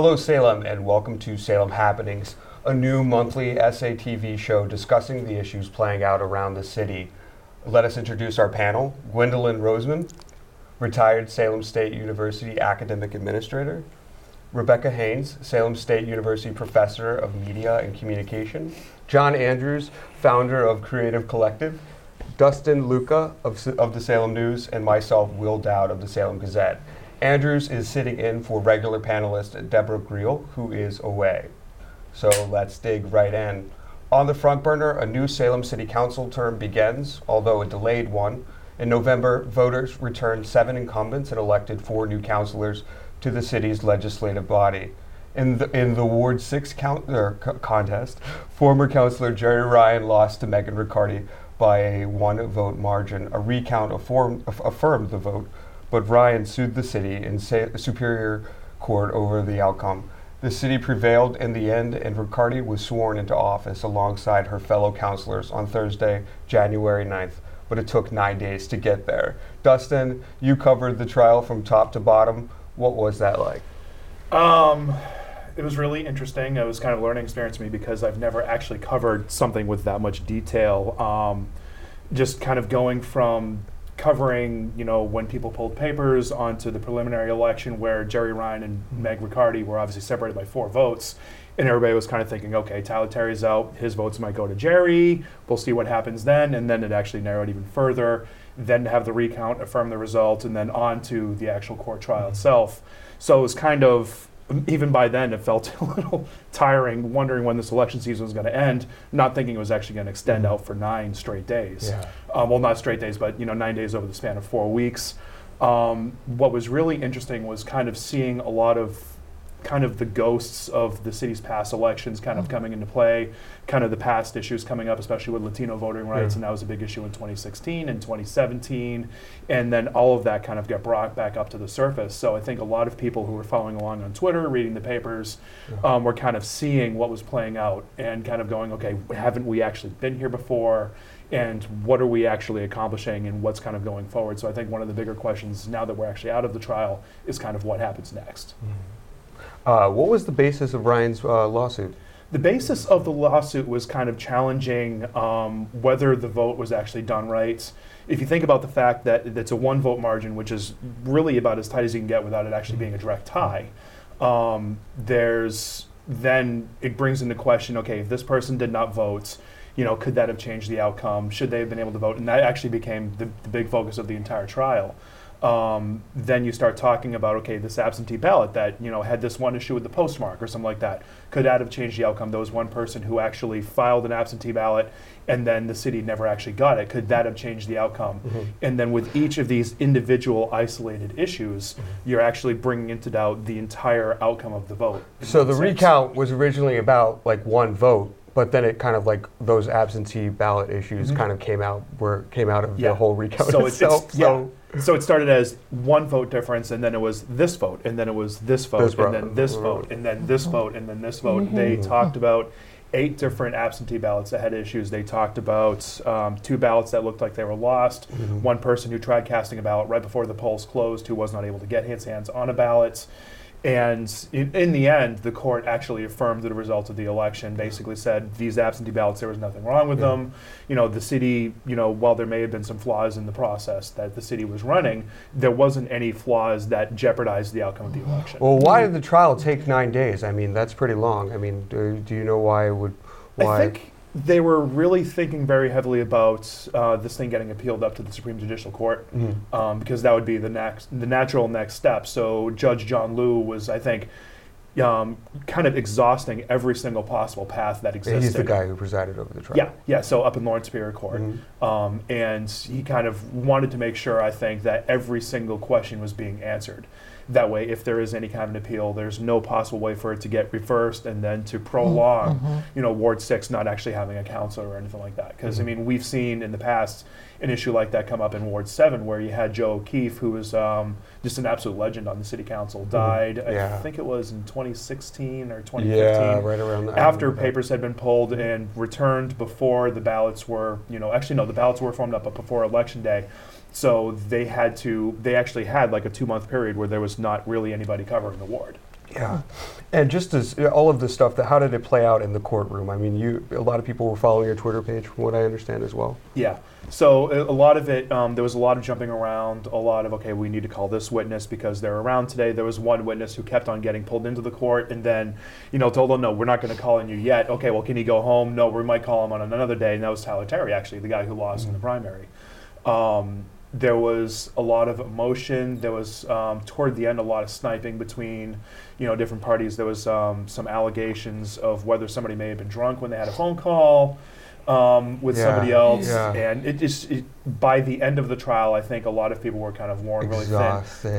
Hello, Salem, and welcome to Salem Happenings, a new monthly SATV show discussing the issues playing out around the city. Let us introduce our panel Gwendolyn Roseman, retired Salem State University academic administrator, Rebecca Haynes, Salem State University professor of media and communication, John Andrews, founder of Creative Collective, Dustin Luca of, of the Salem News, and myself, Will Dowd of the Salem Gazette. Andrews is sitting in for regular panelist Deborah Greel, who is away. So let's dig right in. On the front burner, a new Salem City Council term begins, although a delayed one. In November, voters returned seven incumbents and elected four new councilors to the city's legislative body. In the, in the Ward 6 count, er, co- contest, former councilor Jerry Ryan lost to Megan Riccardi by a one vote margin. A recount affirm, aff- affirmed the vote, but Ryan sued the city in sa- Superior Court over the outcome. The city prevailed in the end, and Riccardi was sworn into office alongside her fellow councilors on Thursday, January 9th. But it took nine days to get there. Dustin, you covered the trial from top to bottom. What was that like? Um, it was really interesting. It was kind of a learning experience for me because I've never actually covered something with that much detail. Um, just kind of going from covering, you know, when people pulled papers onto the preliminary election where Jerry Ryan and hmm. Meg Riccardi were obviously separated by four votes. And everybody was kind of thinking, okay, Tyler Terry's out. His votes might go to Jerry. We'll see what happens then. And then it actually narrowed even further. Then to have the recount affirm the result, and then on to the actual court trial hmm. itself. So it was kind of, even by then, it felt a little tiring, wondering when this election season was going to end, not thinking it was actually going to extend out for nine straight days. Yeah. Um, well, not straight days, but you know, nine days over the span of four weeks. Um, what was really interesting was kind of seeing a lot of kind of the ghosts of the city's past elections kind of coming into play, kind of the past issues coming up, especially with Latino voting rights, Yeah. and that was a big issue in 2016 and 2017, and then all of that kind of got brought back up to the surface. So I think a lot of people who were following along on Twitter, reading the papers, um, were kind of seeing what was playing out and kind of going, okay, haven't we actually been here before? And what are we actually accomplishing and what's kind of going forward? So I think one of the bigger questions now that we're actually out of the trial is kind of what happens next. Uh, what was the basis of Ryan's uh, lawsuit? The basis of the lawsuit was kind of challenging um, whether the vote was actually done right. If you think about the fact that it's a one vote margin, which is really about as tight as you can get without it actually being a direct tie, um, there's then it brings into question okay, if this person did not vote, you know, could that have changed the outcome? Should they have been able to vote? And that actually became the, the big focus of the entire trial. Um, then you start talking about okay, this absentee ballot that you know had this one issue with the postmark or something like that. Could that have changed the outcome? There was one person who actually filed an absentee ballot, and then the city never actually got it. Could that have changed the outcome? And then with each of these individual isolated issues, you're actually bringing into doubt the entire outcome of the vote. So the sense. recount was originally about like one vote, but then it kind of like those absentee ballot issues Mhm. kind of came out were came out of Yeah. the whole recount So it's, itself. it's yeah. So it started as one vote difference, and then it was this vote, and then it was this vote, This and then this vote, and then this vote, and then this vote. They talked about eight different absentee ballots that had issues. They talked about um, two ballots that looked like they were lost. Mm-hmm. One person who tried casting a ballot right before the polls closed, who was not able to get his hands on a ballot. And in, in the end, the court actually affirmed the results of the election. Basically, said these absentee ballots, there was nothing wrong with Yeah. them. You know, the city, you know, while there may have been some flaws in the process that the city was running, there wasn't any flaws that jeopardized the outcome of the election. Well, why did the trial take nine days? I mean, that's pretty long. I mean, do, do you know why it would? Why? I think they were really thinking very heavily about uh, this thing getting appealed up to the Supreme Judicial Court. Mhm. um, because that would be the next, the natural next step. So Judge John Lu was, I think, um, kind of exhausting every single possible path that existed. He's the guy who presided over the trial. Yeah, yeah. So up in Lawrence Superior Court, Mhm. um, and he kind of wanted to make sure, I think, that every single question was being answered. That way, if there is any kind of an appeal, there's no possible way for it to get reversed and then to prolong, mm-hmm. Mm-hmm. you know, Ward Six not actually having a counselor or anything like that. Because I mm-hmm. mean, we've seen in the past an issue like that come up in Ward Seven, where you had Joe O'Keefe, who was um, just an absolute legend on the city council, died. I Yeah. think it was in 2016 or 2015 Yeah, right around that. after papers had been pulled and returned before the ballots were, you know, actually no, the ballots were formed up, but before election day. So they had to, they actually had like a two month period where there was not really anybody covering the ward. Yeah. And just as all of this stuff, that how did it play out in the courtroom? I mean, you a lot of people were following your Twitter page, from what I understand as well. Yeah. So a, lot of it, um, there was a lot of jumping around, a lot of, okay, we need to call this witness because they're around today. There was one witness who kept on getting pulled into the court and then, you know, told them, no, we're not going to call on you yet. Okay, well, can he go home? No, we might call him on another day. And that was Tyler Terry, actually, the guy who lost in the primary. Um, there was a lot of emotion. There was, um, toward the end, a lot of sniping between, you know, different parties. There was um, some allegations of whether somebody may have been drunk when they had a phone call um, with Yeah, somebody else, yeah. and it just it, by the end of the trial, I think a lot of people were kind of worn really thin,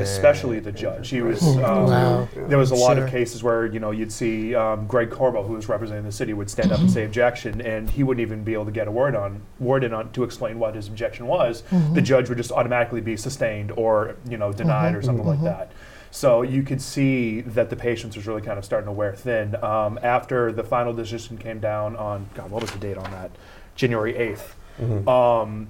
especially the judge. He was. Um, Wow. There was a lot Sure. of cases where you know you'd see um, Greg Corbo, who was representing the city, would stand up and say objection, and he wouldn't even be able to get a word on word in on to explain what his objection was. The judge would just automatically be sustained or you know denied or something like that. So you could see that the patience was really kind of starting to wear thin. Um, after the final decision came down on God, what was the date on that? January eighth. Mhm. Um,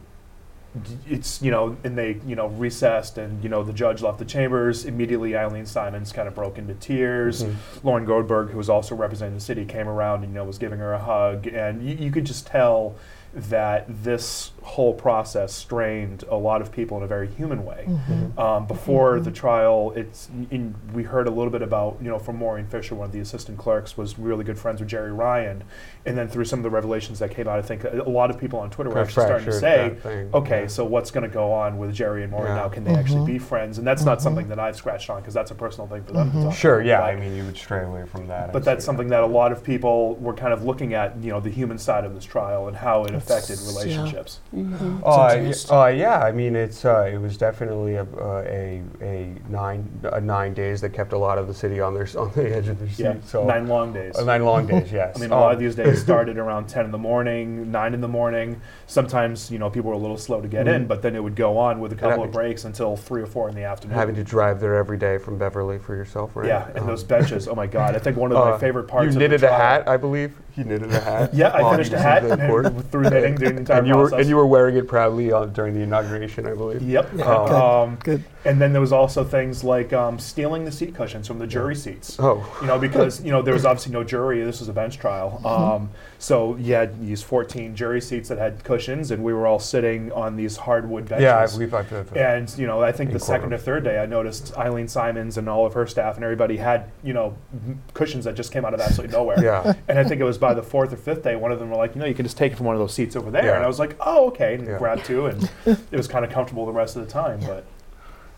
it's you know, and they you know recessed, and you know the judge left the chambers. Immediately, Ilene Simons kind of broke into tears. Mhm. Lauren Goldberg, who was also representing the city, came around and you know was giving her a hug, and you, you could just tell that this whole process strained a lot of people in a very human way. Mm-hmm. Mm-hmm. Um, before the mm-hmm. trial, it's in, we heard a little bit about you know from Maureen Fisher, one of the assistant clerks, was really good friends with Jerry Ryan, and then through some of the revelations that came out, I think a, a lot of people on Twitter were actually starting to say, okay, yeah. so what's going to go on with Jerry and Maureen Yeah. now? Can they actually be friends? And that's not something that I've scratched on because that's a personal thing for them to talk about. Sure. about. Yeah. But- I mean, you would stray away from that. but I that's see. something that a lot of people were kind of looking at, you know, the human side of this trial and how it affected It's- yeah. relationships. Uh, It's y- interesting. uh, yeah, I mean, it's uh, it was definitely a, uh, a a nine a nine days that kept a lot of the city on their on the edge of their seat. Yeah, So nine long days. uh, nine long days. Yes. I mean, a lot of Um, these days started around 10 in the morning, 9 in the morning. Sometimes, you know, people were a little slow to get in, Mhm. but then it would go on with a couple of breaks until 3 or 4 in the afternoon. having to drive there every day from Beverly for yourself, right? yeah, and Um, those benches. Oh my God. I think one of uh, my favorite parts You of knitted the a trial. hat, I believe. You knitted a hat. Yeah, I finished a hat in the court. and through knitting during the entire and you were and you were wearing it proudly on, during the inauguration, I believe. Yep. Yeah, Oh. good, Um, good. And then there was also things like um, stealing the seat cushions from the jury seats. Oh, You know, because you know there was obviously no jury. This was a bench trial. Um, so you had these 14 jury seats that had cushions, and we were all sitting on these hardwood benches. yeah, I believe I've. I've- And you know, I think In the second or third day, I noticed Ilene Simons and all of her staff and everybody had you know m- cushions that just came out of absolutely nowhere. yeah. And I think it was by the fourth or fifth day, one of them were like, you know, you can just take it from one of those seats over there. Yeah. And I was like, oh, okay, and Yeah. grabbed two, and it was kind of comfortable the rest of the time. But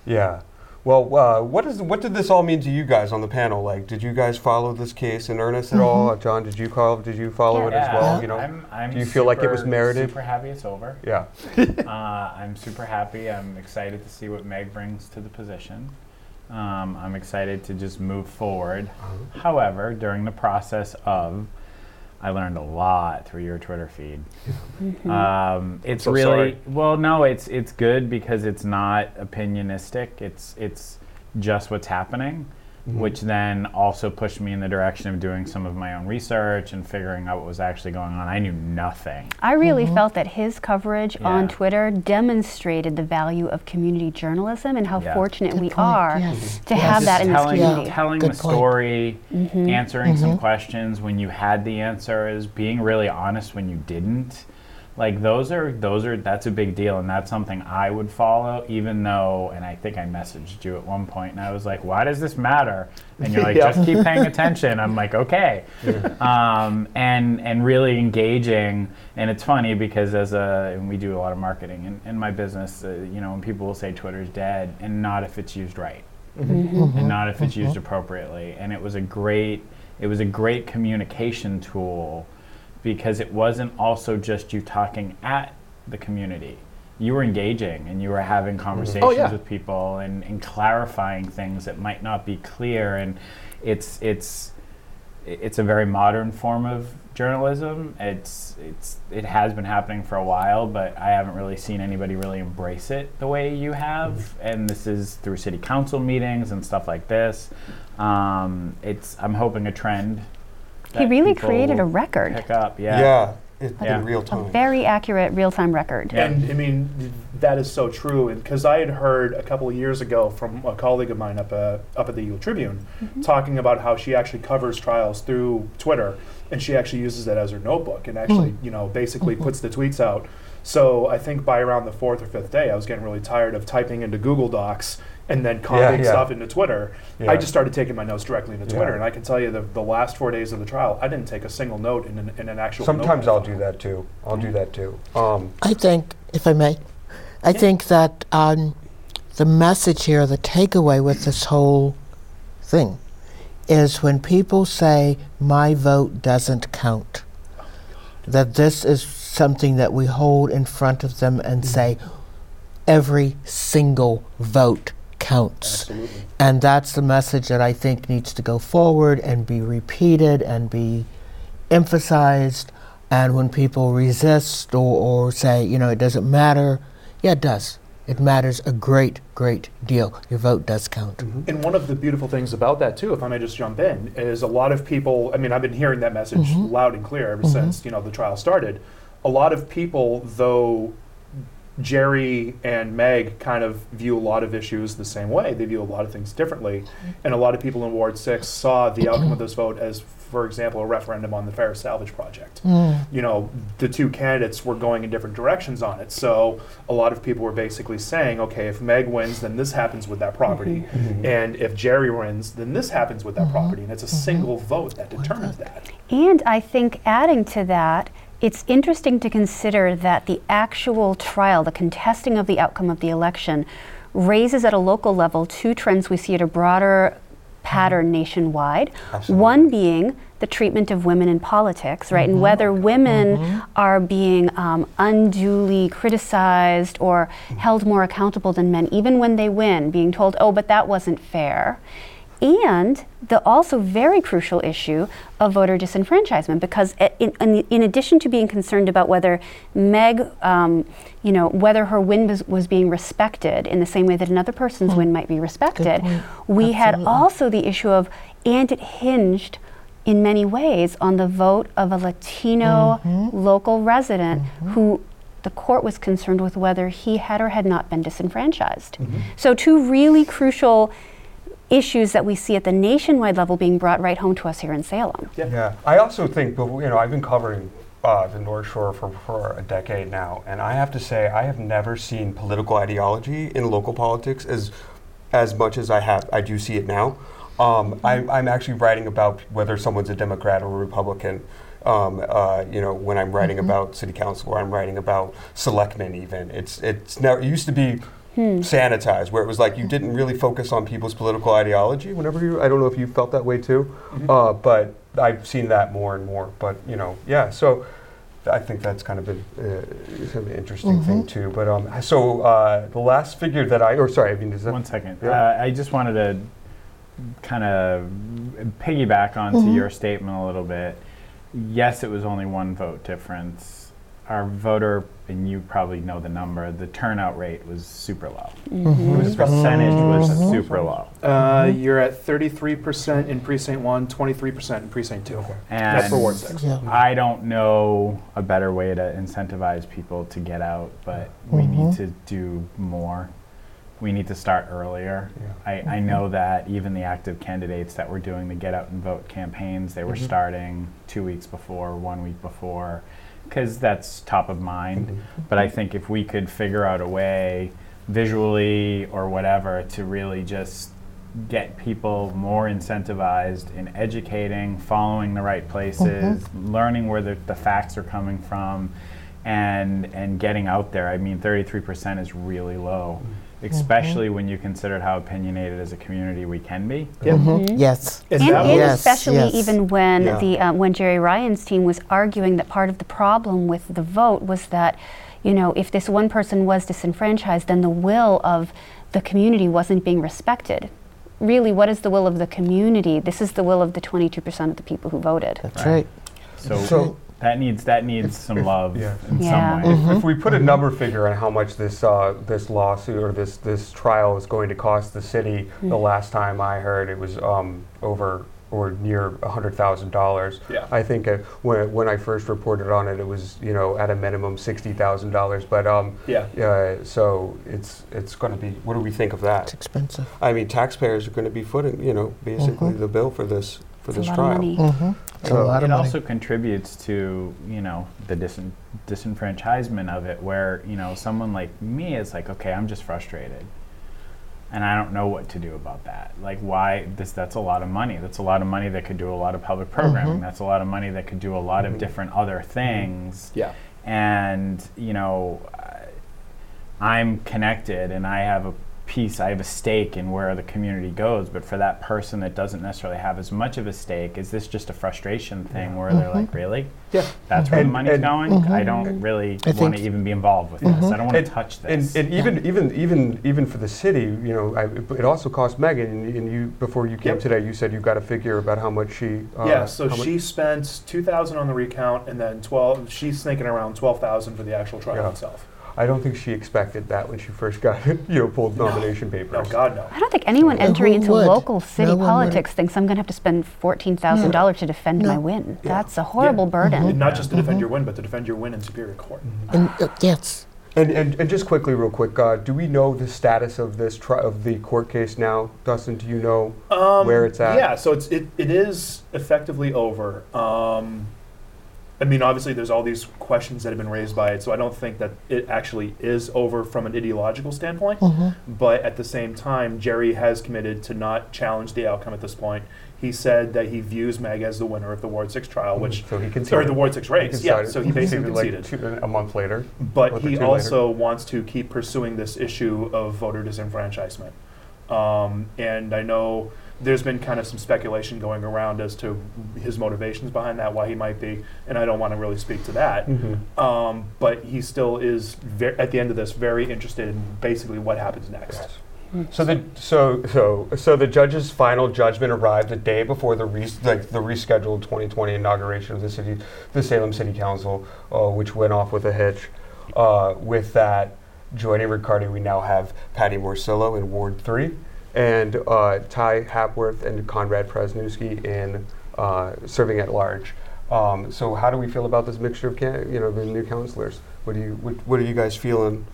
Yeah. Well, uh, what is what did this all mean to you guys on the panel? Like, did you guys follow this case in earnest at all? Uh, John, did you call? Did you follow it as well? You know. I'm, I'm do you feel like it was merited? Super happy it's over. yeah. uh, I'm super happy. I'm excited to see what Meg brings to the position. Um, I'm excited to just move forward. Uh-huh. However, during the process of, I learned a lot through your Twitter feed. Um, it's so really sorry. well, no, it's it's good because it's not opinionistic. It's it's just what's happening, Mm-hmm. which then also pushed me in the direction of doing some of my own research and figuring out what was actually going on. I knew nothing. I really felt that his coverage on Twitter demonstrated the value of community journalism and how Yeah. fortunate Good we point, are yes. to Yes. have Just that in this telling, community. telling Good the point. story, Mm-hmm. answering some questions when you had the answers, being really honest when you didn't. Like those are those are that's a big deal and that's something I would follow even though and I think I messaged you at one point and I was like why does this matter? And you're like Yeah. just keep paying attention. I'm like okay. Um, and and really engaging and it's funny because as a and we do a lot of marketing in, in my business uh, you know when people will say Twitter's dead and not if it's used right. And not if it's used appropriately. And it was a great it was a great communication tool because it wasn't also just you talking at the community. You were engaging and you were having conversations yeah. with people and, and clarifying things that might not be clear and it's it's it's a very modern form of journalism. It's it's it has been happening for a while, but I haven't really seen anybody really embrace it the way you have. And this is through city council meetings and stuff like this. Um, it's I'm hoping a trend. He really created a record. Pick up, Yeah. yeah. It's Yeah. in real A time. very accurate real-time record. Yeah. And I mean, that is so true. Because I had heard a couple of years ago from a colleague of mine up, uh, up at the Eagle Tribune mm-hmm. talking about how she actually covers trials through Twitter and she actually uses it as her notebook and actually, hmm. you know, basically mm-hmm. puts the tweets out. So I think by around the fourth or fifth day, I was getting really tired of typing into Google Docs and then copying yeah. stuff into Twitter. Yeah. I just started taking my notes directly into Twitter. Yeah. And I can tell you the, the last four days of the trial, I didn't take a single note in an, in an actual Sometimes I'll do that too. I'll do that too. Um, I think, if I may, I think that um, the message here, the takeaway with this whole thing, is when people say, my vote doesn't count, that this is something that we hold in front of them and say, every single vote counts. Absolutely. And that's the message that I think needs to go forward and be repeated and be emphasized. And when people resist or, or say, you know, it doesn't matter, yeah, it does. It matters a great, great deal. Your vote does count. Mm-hmm. And one of the beautiful things about that too, if I may just jump in, is a lot of people. I mean, I've been hearing that message mm-hmm. loud and clear ever mm-hmm. since you know the trial started. A lot of people, though, Jerry and Meg kind of view a lot of issues the same way. They view a lot of things differently, mm-hmm. and a lot of people in Ward Six saw the outcome of this vote as, for example, a referendum on the Ferris Salvage Project mm. you know, the two candidates were going in different directions on it. So a lot of people were basically saying, okay, if Meg wins, then this happens with that property. Mm-hmm. Mm-hmm. And if Jerry wins, then this happens with that property. And it's a single vote that determines that. And I think adding to that, it's interesting to consider that the actual trial, the contesting of the outcome of the election, raises at a local level two trends we see at a broader pattern mm-hmm. nationwide. Absolutely. One being the treatment of women in politics, right? And mm-hmm. whether women mm-hmm. are being um, unduly criticized or held more accountable than men, even when they win, being told, oh, but that wasn't fair and the also very crucial issue of voter disenfranchisement because in, in, in addition to being concerned about whether meg um, you know whether her win was, was being respected in the same way that another person's win might be respected we had also the issue of and it hinged in many ways on the vote of a latino local resident who the court was concerned with whether he had or had not been disenfranchised. So, two really crucial issues that we see at the nationwide level being brought right home to us here in Salem. Yeah. Yeah, I also think, but you know, I've been covering uh, the North Shore for, for a decade now, and I have to say, I have never seen political ideology in local politics as as much as I have. I do see it now. Um, I, I'm actually writing about whether someone's a Democrat or a Republican. Um, uh, you know, when I'm writing about city council or I'm writing about selectmen, even it's it's now it used to be sanitized where it was like you didn't really focus on people's political ideology whenever you I don't know if you felt that way too uh, but I've seen that more and more but you know yeah so I think that's kind of a, uh, kind of an interesting thing too but um, so uh, the last figure that I or sorry I mean is that One second. Yeah. Uh, I just wanted to kind of piggyback onto your statement a little bit. Yes, it was only one vote difference. Our voter, and you probably know the number, the turnout rate was super low. Mm-hmm. The percentage was mm-hmm. super low. Uh, you're at 33% in precinct one, 23% in precinct two. That's for Ward 6. Yeah. I don't know a better way to incentivize people to get out, but we need mm-hmm. to do more. We need to start earlier. I, I know that even the active candidates that were doing the get out and vote campaigns, they were starting two weeks before, one week before, because that's top of mind. Mm-hmm. But I think if we could figure out a way, visually or whatever, to really just get people more incentivized in educating, following the right places, mm-hmm. learning where the, the facts are coming from, and and getting out there. I mean, 33% is really low, mm-hmm. Especially when you consider how opinionated as a community we can be. Yeah. Yes. And And, that and was- Yes, especially yes. even when Yeah. the uh, when Jerry Ryan's team was arguing that part of the problem with the vote was that, you know, if this one person was disenfranchised, then the will of the community wasn't being respected. Really, what is the will of the community? This is the will of the 22% of the people who voted. That's Right. right. So, So- that needs that needs some love yeah. in Yeah. some way. If, if we put a number figure on how much this uh, this lawsuit or this this trial is going to cost the city, the last time I heard it was um, over or near hundred thousand dollars. Yeah. I think uh, when when I first reported on it, it was you know at a minimum sixty thousand dollars. But um, Yeah. uh, so it's it's going to be. What do we think of that? It's expensive. I mean, taxpayers are going to be footing you know basically Mhm. the bill for this for It's a this lot trial. of money. Mm-hmm. So- it money. also contributes to you know the disen- disenfranchisement of it where you know someone like me is like okay i'm just frustrated and i don't know what to do about that like why this that's a lot of money that's a lot of money that could do a lot of public programming Mhm. that's a lot of money that could do a lot Mhm. of different other things Yeah. and you know i'm connected and i have a piece i have a stake in where the community goes but for that person that doesn't necessarily have as much of a stake is this just a frustration thing where they're mm-hmm. like really Yeah. that's where And- the money's and- going mm-hmm. i don't really want to even be involved with this mm-hmm. i don't want to touch And, this and even even even even for the city, you know, I, it also cost Megan. And, and you before you came Yep. today, you said you got a figure about how much she. Uh, yeah, so she spent two thousand on the recount, and then twelve. She's thinking around twelve thousand for the actual trial Yeah. itself. I don't think she expected that when she first got you know pulled nomination papers. No, God no. I don't think anyone And entering who into would? local city No politics thinks I'm going to have to spend $14,000 to defend my win. Yeah. That's a horrible And burden. not just to defend your win, but to defend your win in Superior Court. And, uh, yes. And, and, and just quickly, real quick, uh, do we know the status of this tri- of the court case now, Dustin? Do you know? Um, Where it's at? Yeah, so it's it, it is effectively over. Um, I mean, obviously, there's all these questions that have been raised by it, so I don't think that it actually is over from an ideological standpoint. Mhm. But at the same time, Jerry has committed to not challenge the outcome at this point. He said that he views Meg as the winner of the Ward Six trial, which so he conceded, or the Ward Six race. Yeah, so he basically like conceded. two- a month later. But he two later. also wants to keep pursuing this issue of voter disenfranchisement. Um, and I know there's been kind of some speculation going around as to his motivations behind that, why he might be, and I don't want to really speak to that. Um, but he still is, ver- at the end of this, very interested in basically what happens next. So the so so so the judge's final judgment arrived the day before the the rescheduled 2020 inauguration of the city, the Salem City Council, uh, which went off with a hitch. Uh, with that, joining Riccardi, we now have Patti Morsillo in Ward Three, and uh, Ty Hapworth and Conrad Prosniewski in uh, serving at large. Um, so how do we feel about this mixture of can- you know the new counselors? What do you what, what are you guys feeling?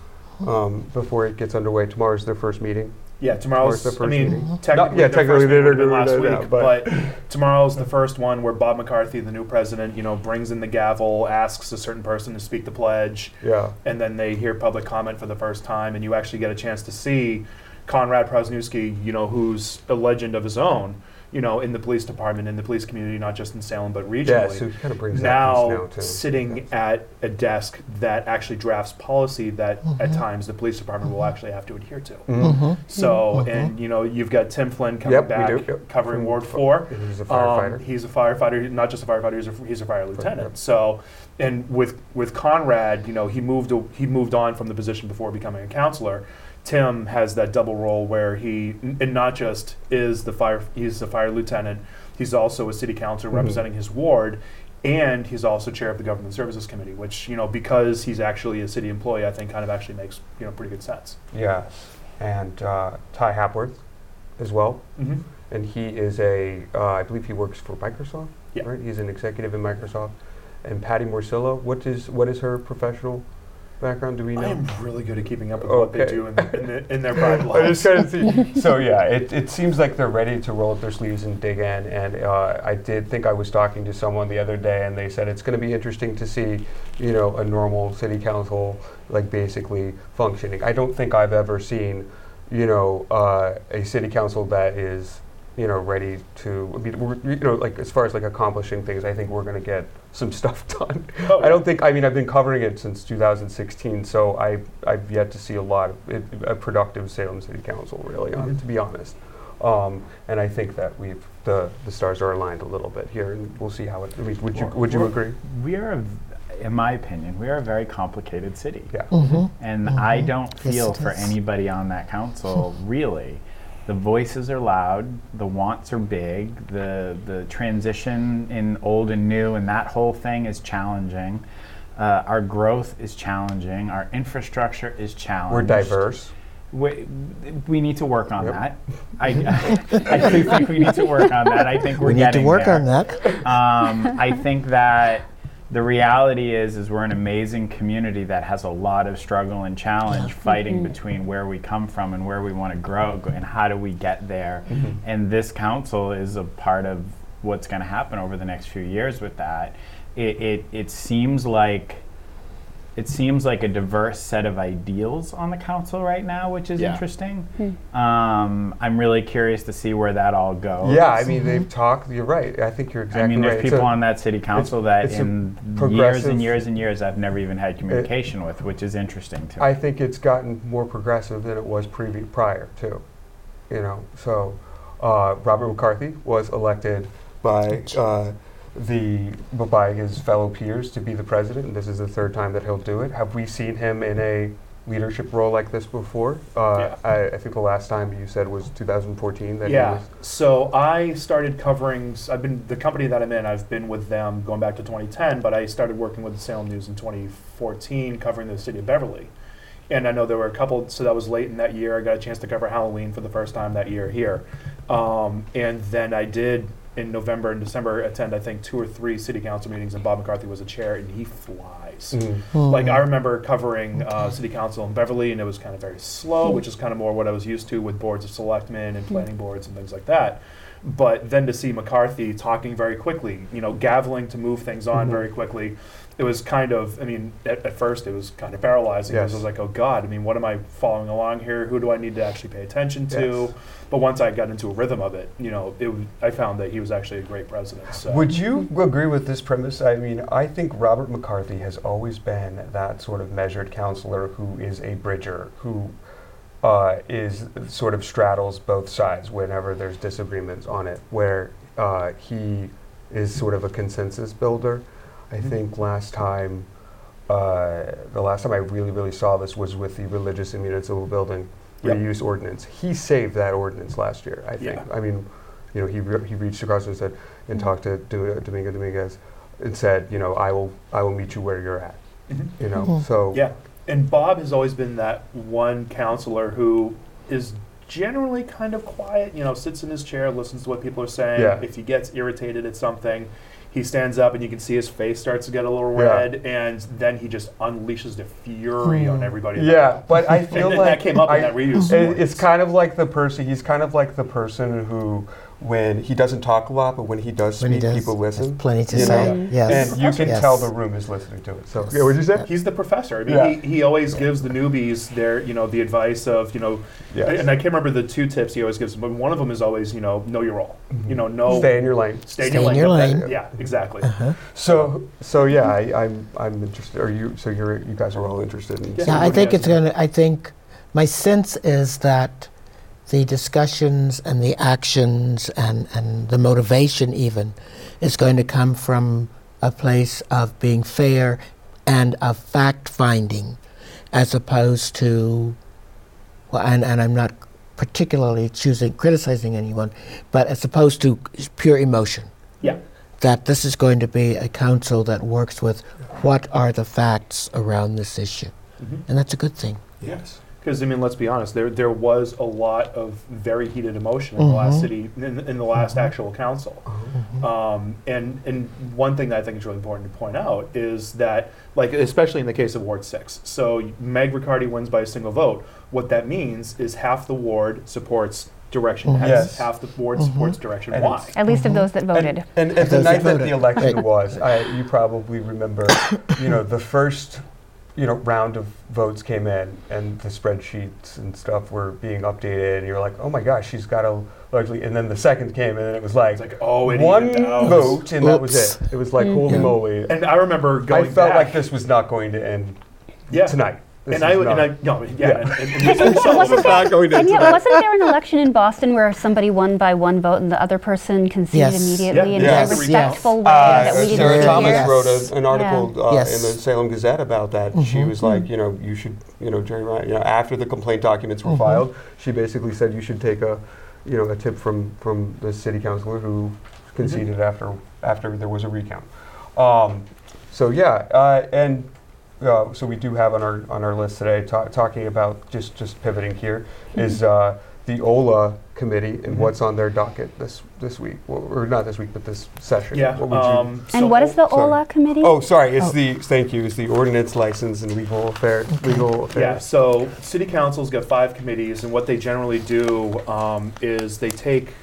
Um, before it gets underway, tomorrow's their first meeting. Yeah, tomorrow's. the first I mean, meeting? technically, yeah, their technically first they meeting would have didn't last agree on week, that, but, tomorrow's the first one where Bob McCarthy, the new president, you know, brings in the gavel, asks a certain person to speak the pledge, Yeah. and then they hear public comment for the first time, and you actually get a chance to see Conrad Prosniewski, you know, who's a legend of his own, you know, in the police department, in the police community, not just in Salem but regionally Yeah, so kind of brings that now, piece now too. sitting at a desk that actually drafts policy that at mm-hmm. times the police department will mm-hmm. actually have to adhere to. Mhm. So, and you know, you've got Tim Flynn coming Yep, we back do, yep. covering From Ward Four. He's a Um, firefighter. he's a firefighter. Not just a firefighter. He's a, he's a fire lieutenant. yep. So, and with with Conrad, you know, he moved he moved on from the position before becoming a counselor. Tim has that double role where he and not just is the fire he's the fire lieutenant. He's also a city councilor Mhm. representing his ward. And he's also chair of the government services committee, which you know, because he's actually a city employee, I think kind of actually makes you know pretty good sense. Yes. And uh, Ty Hapworth as well. Mm-hmm. And he is a, uh, I believe he works for Microsoft. Yeah. Right? He's an executive in Microsoft. And Patti Morsillo, what is what is her professional background? Do we know? I am really good at keeping up with what they do in, in, the, in their private I just lives. kind of see. So yeah, it, it seems like they're ready to roll up their sleeves and dig in. And uh, I did think I was talking to someone the other day, and they said it's going to be interesting to see, you know, a normal city council like basically functioning. I don't think I've ever seen, you know, uh, a city council that is, you know, ready to. I mean, you know, like as far as like accomplishing things, I think we're going to get some stuff done. Oh, I don't think. I mean, I've been covering it since 2016, so I I've yet to see a lot of it, a productive Salem City Council, really, on it, to be honest. Um, and I think that we've the the stars are aligned a little bit here, and we'll see how it. At least, would you would you agree? we are a v- in my opinion we are a very complicated city Yeah. Mm-hmm. and I Mhm. don't feel it for is. anybody on that council really. The voices are loud, the wants are big, the the transition in old and new and that whole thing is challenging. Uh, our growth is challenging. Our infrastructure is challenging. We're diverse. we, we need to work on Yep. that. I, I do think we need to work on that. I think we're we need to work there. on that. Um, I think that the reality is, is we're an amazing community that has a lot of struggle and challenge fighting mm-hmm. between where we come from and where we want to grow and how do we get there. Mm-hmm. And this council is a part of what's going to happen over the next few years with that. It, it, it seems like it seems like a diverse set of ideals on the council right now, which is Yeah. interesting. Um, I'm really curious to see where that all goes. Yeah, I mean, they've talked, you're right. I think you're exactly right. I mean, there's right. People a- on that city council that it's in years and years and years I've never even had communication with, which is interesting to me. I think it's gotten more progressive than it was previ- prior too. You know, so uh, Robert McCarthy was elected by uh, the by his fellow peers to be the president, and this is the third time that he'll do it. Have we seen him in a leadership role like this before? Uh, Yeah. I, I think the last time you said was 2014 that he Yeah. So I started covering. I've been the company that I'm in. I've been with them going back to 2010, but I started working with the Salem News in 2014, covering the city of Beverly. And I know there were a couple. So that was late in that year. I got a chance to cover Halloween for the first time that year here, um, and then I did in November and December attend I think two or three city council meetings, and Bob McCarthy was a chair, and he flies. Mhm. Like I remember covering uh, city council in Beverly, and it was kind of very slow, which is kind of more what I was used to with boards of selectmen and planning boards and things like that. But then to see McCarthy talking very quickly, you know, gaveling to move things on Mhm. very quickly, it was kind of. I mean, at, at first it was kind of paralyzing because Yes. I was like, oh God, I mean, what am I following along here? Who do I need to actually pay attention to? Yes. But once I got into a rhythm of it, you know, it was, I found that he was actually a great president. So. Would you agree with this premise? I mean, I think Robert McCarthy has always been that sort of measured counselor who is a bridger, who uh, is sort of straddles both sides whenever there's disagreements on it, where uh, he is sort of a consensus builder. I think last time, uh, the last time I really, really saw this was with the Religious and Municipal Building Yep. reuse ordinance. He saved that ordinance last year, I think. Yeah. I mean, you know, he, re- he reached across and said, and talked to Do- Domingo Dominguez and said, you know, I will, I will meet you where you're at. Mhm. You know, Mhm. so Yeah, and Bob has always been that one counselor who is generally kind of quiet. You know, sits in his chair, listens to what people are saying. Yeah. If he gets irritated at something, he stands up, and you can see his face starts to get a little Yeah. red, and then he just unleashes the fury on hmm. everybody. yeah. But I and feel then like that came up I- in that reuse. It, it's kind of like the person. He's kind of like the person who, when he doesn't talk a lot, but when he does When he speak, does, people listen. plenty to you say. know? Yes. And you can Yes. tell the room is listening to it. So, yeah, what did you say? He's the professor. I mean, Yeah. he, he always gives the newbies their, you know, the advice of, you know, Yes. and I can't remember the two tips he always gives but one of them is always, you know, know your role. Mm-hmm. You know, know Stay in your lane. stay in your in lane. your Yep, lane. Yeah, exactly. Uh-huh. So, so yeah, I, I'm, I'm interested. Are you? So you're, you guys are all interested in. Yeah. Yeah, I think it's going to, I think my sense is that the discussions and the actions and, and the motivation even is going to come from a place of being fair and of fact finding as opposed to, well, and, and I'm not particularly choosing, criticizing anyone, but as opposed to pure emotion. Yeah. That this is going to be a council that works with what are the facts around this issue. Mhm. And that's a good thing. Yes. Because I mean, let's be honest. There there was a lot of very heated emotion in the last Mhm. city in, in the last actual council. Um, and and one thing that I think is really important to point out is that, like, especially in the case of Ward Six, so Meg Riccardi wins by a single vote. What that means is half the ward supports Direction Mhm. X, Yes. half the ward Mhm. supports Direction And Y. At least of those that voted. And, and, and the Those that night that voted. the election was, I, you probably remember, you know, the first, you know, round of votes came in, and the spreadsheets and stuff were being updated, and you're like, oh my gosh, she's got a largely. And then the second came and then it was like, It's like, oh, it one evened out. vote, and that was it. It was like, holy Yeah. moly! And I remember going I felt back, like this was not going to end yeah. tonight. This And I, is and not- I, no, yeah, Yeah. and, and, and And wasn't there, not going to and yet, wasn't there an election in Boston where somebody won by one vote and the other person conceded Yes. immediately Yeah, in yes. a respectful way Uh, that we didn't Sarah Thomas here? wrote a, an article uh, Yes. in the Salem Gazette about that. She Mhm. was like, you know, you should, you know, Jerry Ryan, you know, after the complaint documents were Mhm. filed, she basically said you should take a, you know, a tip from from the city councilor who conceded after after there was a recount. Um, so yeah, uh, and uh, so we do have on our on our list today ta- talking about just just pivoting here is uh, the OLA committee and Mhm. what's on their docket this this week, Well, or not this week, but this session. Yeah. What would you- um, so And what is the sorry. OLA committee? oh, sorry. It's Oh. the thank you. Is the ordinance license and legal affair legal affairs. Yeah, so city council's got five committees, and what they generally do um, is they take,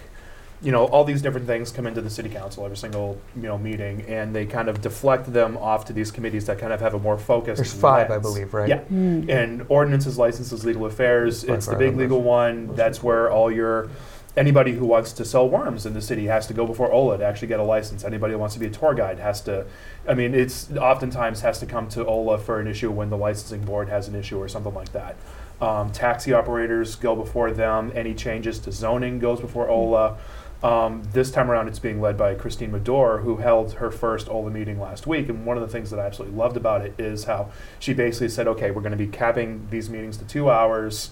you know, all these different things come into the city council every single, you know, meeting, and they kind of deflect them off to these committees that kind of have a more focused. There's five, I believe, right? Yeah. Hmm. And ordinances, licenses, legal affairs, By it's the big numbers. legal one. That's where all your, anybody who wants to sell worms in the city has to go before OLA to actually get a license. Anybody who wants to be a tour guide has to, I mean, it's oftentimes has to come to OLA for an issue when the licensing board has an issue or something like that. Um, taxi operators go before them. Any changes to zoning goes before OLA. Um, this time around, it's being led by Christine Madore, who held her first OLA meeting last week. And one of the things that I absolutely loved about it is how she basically said, okay, we're going to be capping these meetings to two hours.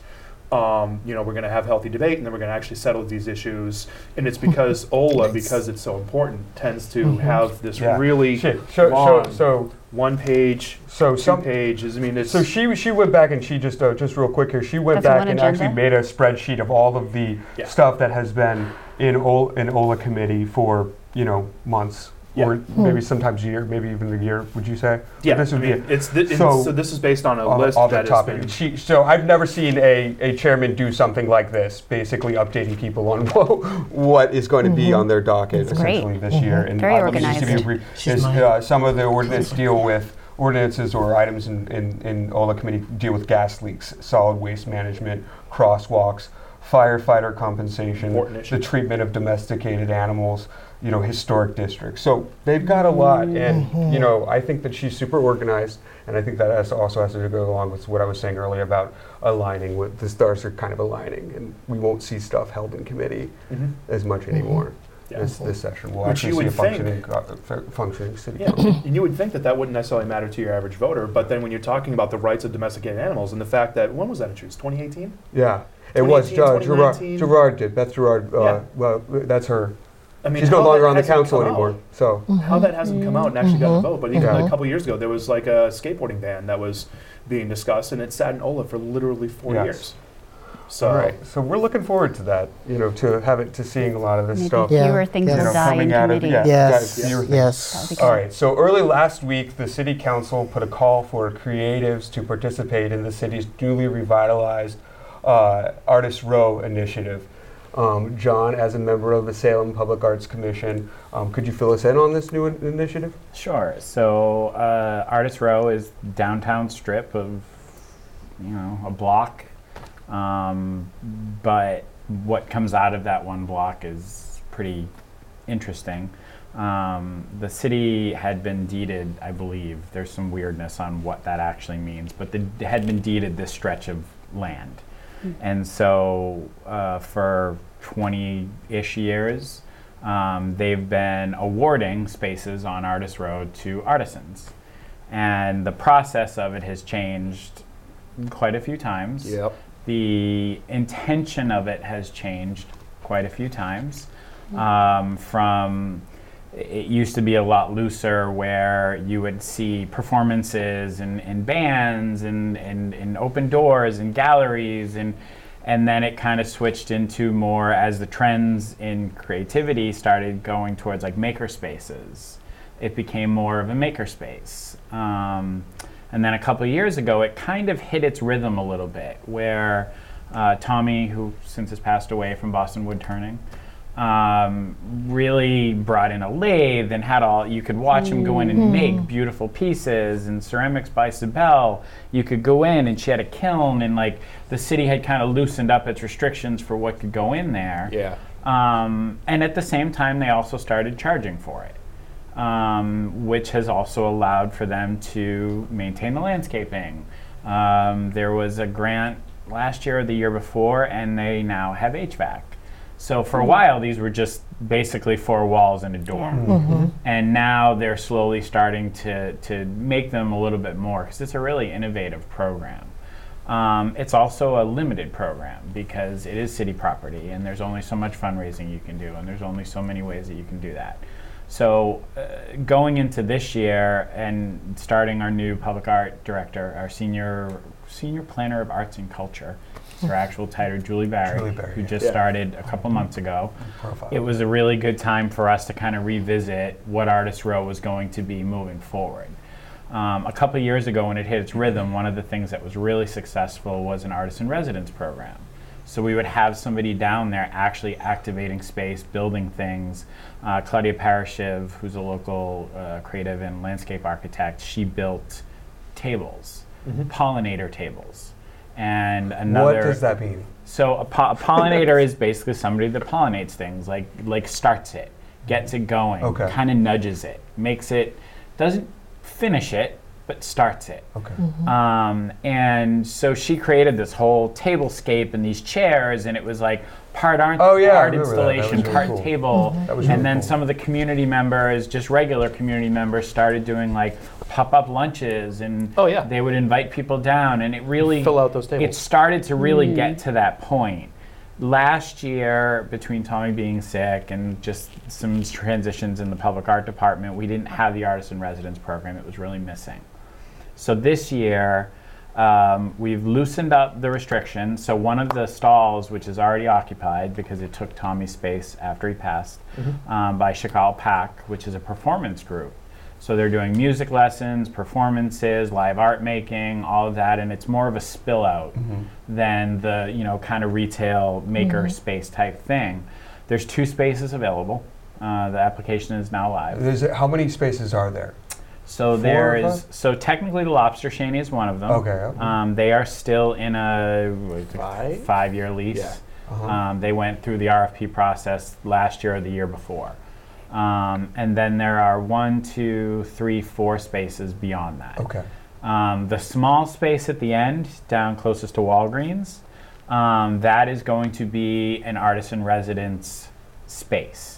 Um, you know, we're going to have healthy debate, and then we're going to actually settle these issues. And it's because OLA, Nice. because it's so important, tends to Mhm. have this Yeah. really Shit. So, so, long, so, one page, so two some. pages. I mean, it's So she she went back and she just uh, just real quick here. She went back and agenda? actually made a spreadsheet of all of the Yeah. stuff that has been in Ol- in Ola committee for you know months Yeah. or maybe sometimes a year, maybe even a year. Would you say? yeah. This I would mean, be it's th- so- so, this is based on a on list all the that has topic. been She, so I've never seen a, a chairman do something like this, basically updating people on what is going to be on their docket That's great. essentially this year. And Very uh, just give you a organized. brief- She's is, mine. uh, some of the ordinance deal with ordinances or items in, in, in OLA committee deal with gas leaks, solid waste management, crosswalks, firefighter compensation, the treatment of domesticated animals, you know, historic districts. So they've got a lot, and you know, I think that she's super organized, and I think that has also has to go along with what I was saying earlier about aligning with the stars are kind of aligning, and we won't see stuff held in committee Mhm. as much anymore. Yeah. This, this session, we'll Which actually you see a would think- functioning, co- functioning city Yeah, and you would think that that wouldn't necessarily matter to your average voter, but then when you're talking about the rights of domesticated animals and the fact that when was that introduced? 2018. Yeah, it was 2018, Gerard, Gerard did, Beth Gerard, uh, Yeah. well, that's her, I mean, she's no longer on the council come anymore, out- so. How that hasn't come out and actually gotten a Mhm. vote, but even Yeah. a couple years ago, there was like a skateboarding ban that was being discussed, and it sat in OLA for literally four Yes. years. So, All right, so we're looking forward to that, you know, to have it, to seeing a lot of this Maybe stuff. Yeah. fewer things Yes. you will know, die in coming out of- committee. yeah. Yes, Yeah, fewer yes. That'll be All good. right, so early last week, the city council put a call for creatives to participate in the city's newly revitalized uh, Artist Row initiative. Um, John, as a member of the Salem Public Arts Commission, um, could you fill us in on this new in- initiative? Sure. So, uh, Artist Row is downtown strip of, you know, a block. Um, but what comes out of that one block is pretty interesting. Um, the city had been deeded, I believe. There's some weirdness on what that actually means, but the, they had been deeded this stretch of land. And so, uh, for 20 ish years, um, they've been awarding spaces on Artist Row to artisans. And the process of it has changed quite a few times. The intention of it has changed quite a few times. Um, from it used to be a lot looser where you would see performances and, and bands and, and, and open doors and galleries and and then it kind of switched into more as the trends in creativity started going towards like maker spaces it became more of a maker space um, and then a couple years ago it kind of hit its rhythm a little bit where uh, tommy who since has passed away from boston wood turning um, really brought in a lathe and had all you could watch him go in and make beautiful pieces and ceramics by Sibel. You could go in and she had a kiln and like the city had kind of loosened up its restrictions for what could go in there. Yeah. Um, and at the same time, they also started charging for it, um, which has also allowed for them to maintain the landscaping. Um, there was a grant last year or the year before, and they now have HVAC. So for a while, these were just basically four walls and a door. Yeah. And now they're slowly starting to, to make them a little bit more because it's a really innovative program. Um, it's also a limited program because it is city property and there's only so much fundraising you can do and there's only so many ways that you can do that. So, uh, going into this year and starting our new public art director, our senior senior planner of arts and culture, is her actual title, Julie Barry, Julie Barry, who just Yeah. started a couple months ago. Profile. It was a really good time for us to kind of revisit what Artist Row was going to be moving forward. Um, a couple years ago, when it hit its rhythm, one of the things that was really successful was an artist in residence program. So we would have somebody down there actually activating space, building things. Uh, Claudia Paraschiv, who's a local uh, creative and landscape architect, she built tables, pollinator tables, and another. what does that mean? So a, po- a pollinator is basically somebody that pollinates things, like like starts it, gets it going, Okay. kind of nudges it, makes it, doesn't finish it, but starts it. Okay. Um, and so she created this whole tablescape and these chairs, and it was like part art, Oh, yeah, art remember that. That was installation, really part cool. table. That was and really then cool. some of the community members, just regular community members, started doing like pop-up lunches, and Oh, yeah. they would invite people down, and it really Fill out those tables. It started to really mm-hmm. get to that point. Last year, between Tommy being sick and just some transitions in the public art department, we didn't have the artist in residence program. It was really missing. So this year, um, we've loosened up the restrictions. So one of the stalls, which is already occupied because it took Tommy's space after he passed, um, by Shakal Pak, which is a performance group. So they're doing music lessons, performances, live art making, all of that, and it's more of a spill out than the you know kind of retail maker space type thing. There's two spaces available. Uh, the application is now live. There's how many spaces are there? So Four there of is. So technically, the Lobster Shanty is one of them. Okay, okay. Um, they are still in a Five? five-year lease. Yeah. Uh-huh. Um, they went through the RFP process last year or the year before. Um, and then there are one, two, three, four spaces beyond that. Okay. Um, the small space at the end, down closest to Walgreens, um, that is going to be an artisan residence space.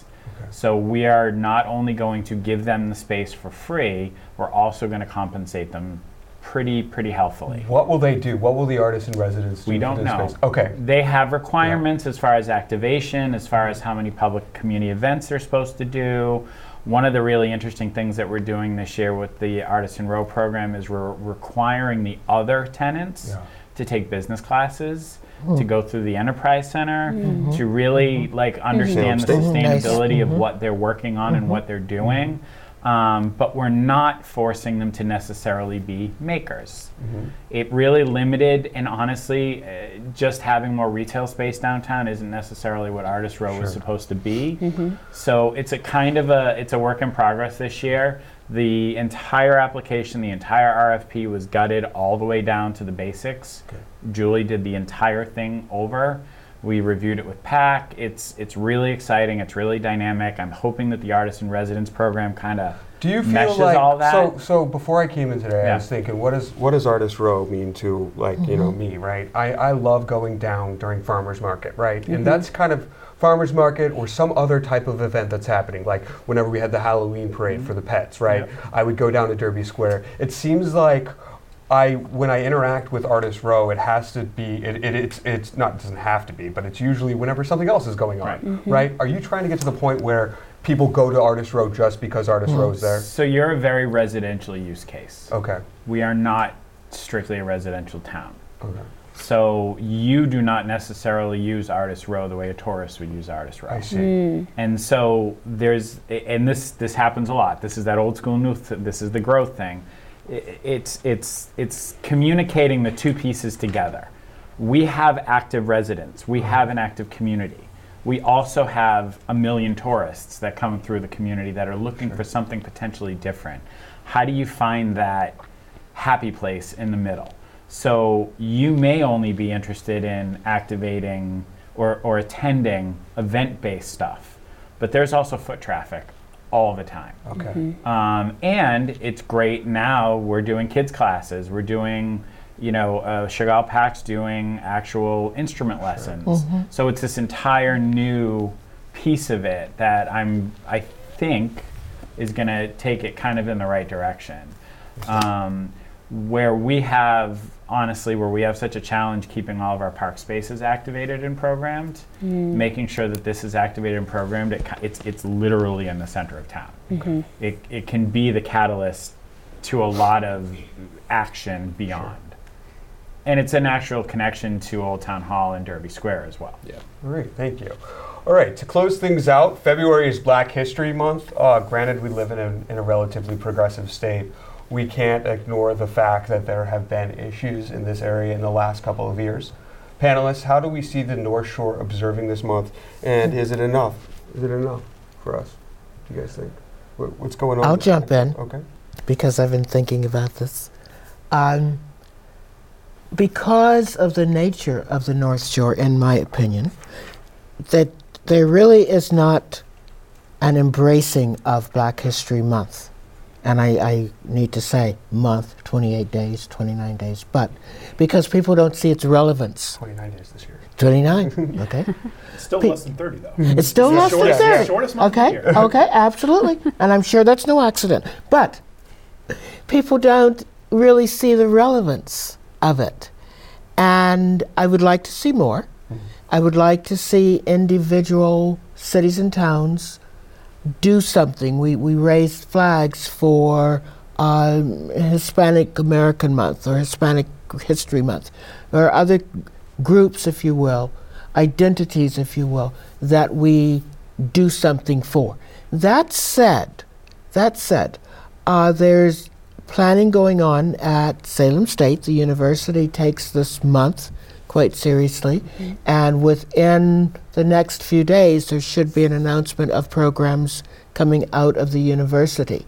So we are not only going to give them the space for free, we're also going to compensate them pretty, pretty healthily. What will they do? What will the artists in residence do? We don't know. Space? Okay. They have requirements as far as activation, as far as how many public community events they're supposed to do. One of the really interesting things that we're doing this year with the Artist in Row program is we're requiring the other tenants Yeah. to take business classes, to hmm. go through the enterprise center, mm-hmm. to really mm-hmm. like understand mm-hmm. the Mhm. Nice. sustainability of what they're working on and what they're doing. Um, but we're not forcing them to necessarily be makers. It really limited, and honestly, uh, just having more retail space downtown isn't necessarily what Artist Row Sure. was supposed to be. So it's a kind of a it's a work in progress this year. The entire application, the entire RFP was gutted all the way down to the basics. Julie did the entire thing over. We reviewed it with PAC. It's it's really exciting. It's really dynamic. I'm hoping that the artist in residence program kind of Do you feel meshes like all that. so? So before I came in today, I was thinking, what does what does artist row mean to like you know mm-hmm. me, right? I, I love going down during farmers market, right? And mm-hmm. that's kind of farmers market or some other type of event that's happening. Like whenever we had the Halloween parade for the mm-hmm. pets, right? I would go down to Derby Square. It seems like. I when I interact with Artist Row, it has to be it, it, it's it's not it doesn't have to be, but it's usually whenever something else is going on, right? Mm-hmm. Are you trying to get to the point where people go to Artist Row just because Artist mm. Row is there? So you're a very residential use case. Okay. We are not strictly a residential town. Okay. So you do not necessarily use Artist Row the way a tourist would use Artist Row. I see. Hmm. And so there's, and this this happens a lot. This is that old school new. Th- this is the growth thing. I- It's it's it's communicating the two pieces together. We have active residents. We uh-huh. have an active community. We also have a million tourists that come through the community that are looking for something potentially different. How do you find that happy place in the middle? So you may only be interested in activating or, or attending event based stuff, but there's also foot traffic all the time. Okay. Um, and it's great now we're doing kids classes. We're doing, you know, uh, Chagall Pack's doing actual instrument lessons. So it's this entire new piece of it that I'm, I think, is going to take it kind of in the right direction. Um, where we have honestly where we have such a challenge keeping all of our park spaces activated and programmed making sure that this is activated and programmed it, it's it's literally in the center of town it, it can be the catalyst to a lot of action beyond and it's a natural connection to old town hall and derby square as well Yeah. All right, thank you. All right, to close things out, February is Black History Month. Uh, granted, we live in a, in a relatively progressive state. We can't ignore the fact that there have been issues in this area in the last couple of years. Panelists, how do we see the North Shore observing this month? And is it enough? Is it enough for us? Do you guys think? What, what's going on? I'll jump in. Okay. because I've been thinking about this. Um, because of the nature of the North Shore, in my opinion, that there really is not an embracing of Black History Month. And I, I need to say month, 28 days, 29 days, but because people don't see its relevance. 29 days this year. 29, okay? It's still Pe- less than 30, though. It's still the less than shortest, 30. shortest month of the Okay, year. okay, absolutely. and I'm sure that's no accident. But people don't really see the relevance of it. And I would like to see more. Mm-hmm. I would like to see individual cities and towns do something. We, we raised flags for um, Hispanic American Month or Hispanic History Month or other groups, if you will, identities, if you will, that we do something for. That said, that said, uh, there's planning going on at Salem State. The university takes this month quite seriously, and within the next few days, there should be an announcement of programs coming out of the university.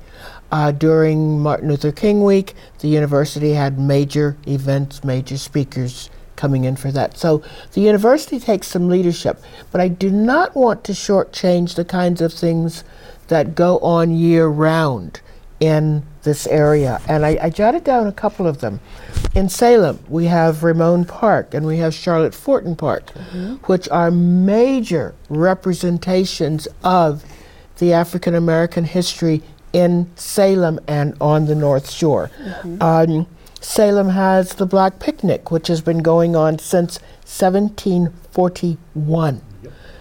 Uh, during Martin Luther King week, the university had major events, major speakers coming in for that. So the university takes some leadership, but I do not want to shortchange the kinds of things that go on year round in this area. And I, I jotted down a couple of them. In Salem, we have Remond Park and we have Charlotte Forten Park, which are major representations of the African American history in Salem and on the North Shore. Um, Salem has the Black Picnic, which has been going on since 1741.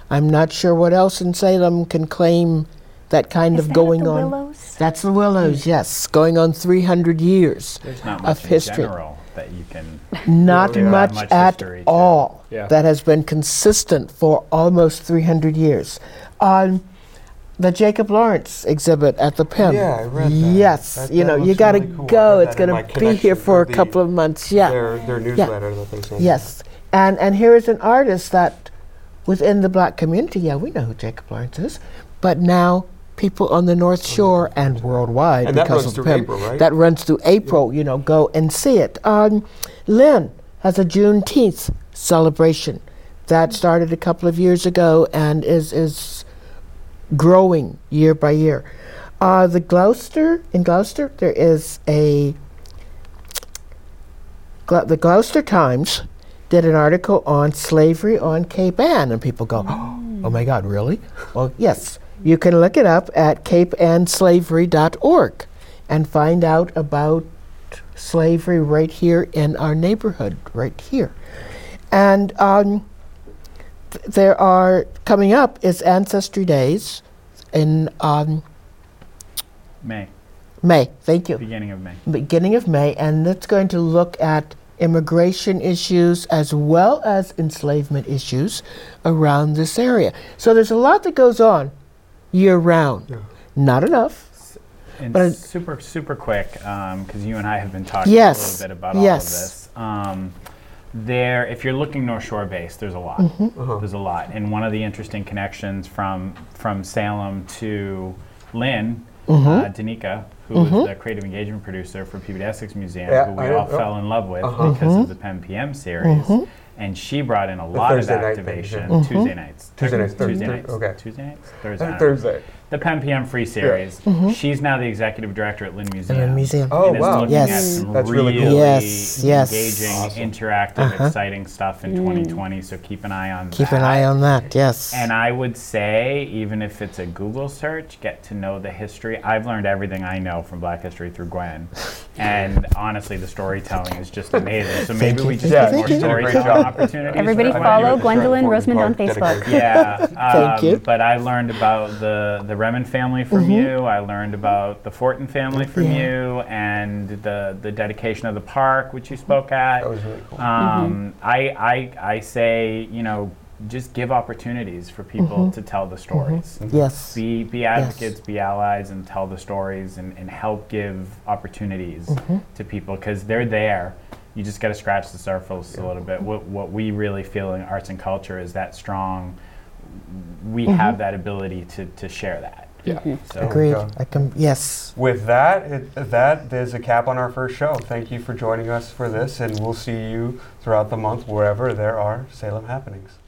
I'm not sure what else in Salem can claim that kind Is of that going the on. Willows? That's the Willows, hmm. yes, going on 300 years there's not of much in history. general that you can Not Yeah. much, Much at history, all Yeah. that has been consistent for almost 300 years. On the Jacob Lawrence exhibit at the PEM. Yeah, I read that. Yes, That- you that know, you got to really cool. Go. It's going to be here for a couple of months. Yeah. Their, their newsletter that they sent. Yes, and and here is an artist that, within the black community, yeah, we know who Jacob Lawrence is, but now people on the North Shore and worldwide And that because runs of through April, right? that runs through April. You know, go and see it. Um, Lynn has a Juneteenth celebration that started a couple of years ago and is is growing year by year. Uh, the Gloucester in Gloucester, there is a the Gloucester Times did an article on slavery on Cape Ann, and people go, "Oh my God, really?" Well, yes, you can look it up at capeannslavery.org and find out about slavery right here in our neighborhood, right here. And um, th- there are coming up is Ancestry Days in um, May, May. Thank you beginning of May. beginning of May, and it's going to look at immigration issues as well as enslavement issues around this area. So there's a lot that goes on year round. Yeah. Not enough. And But it- super, super quick, because you and I have been talking Yes, a little bit about all of this. Um, there, if you're looking North Shore based, there's a lot. Mm-hmm. Uh-huh. There's a lot, and one of the interesting connections from from Salem to Lynn, Mm-hmm. uh, Danica, who is the creative engagement producer for Peabody Essex Museum, Yeah, who we I all yep. fell in love with Uh-huh. because Mm-hmm. of the PEM PM series. And she brought in a lot of Thursday night thing, activation. yeah. Mm-hmm. Tuesday nights. Tuesday nights, Tuesday Thursday- nights. okay. Tuesday nights. Thursday. I don't know Thursday. The PEM PM Free Series. Mm-hmm. She's now the executive director at Lynn Museum. In the museum. Oh, and wow. looking Yes. at some That's really really, cool. Yes, yes. engaging, Awesome. interactive, exciting uh-huh. stuff in mm. 2020. So keep an eye on Keep that. an eye on that. Yes. And I would say, even if it's a Google search, get to know the history. I've learned everything I know from Black History through Gwen. And honestly, the storytelling is just amazing. So maybe we just Yeah, need more you did a great storytelling opportunities. Everybody for I know you follow Gwendolyn Stratford Rosemond on Facebook. dedication. yeah. Thank um, you. But I learned about the the Remond family from mm-hmm. you. I learned about the Forten family from Yeah. you, and the the dedication of the park, which you spoke at. That was really cool. Um, mm-hmm. I, I I say you know just give opportunities for people mm-hmm. to tell the stories. Yes. Be be advocates, be allies, and tell the stories, and, and help give opportunities to people because they're there. You just got to scratch the surface a little bit. What what we really feel in arts and culture is that strong. We mm-hmm. have that ability to, to share that. Yeah. So Agreed. I can. Yes. With that, it, that there's a cap on our first show. Thank you for joining us for this, and we'll see you throughout the month wherever there are Salem happenings.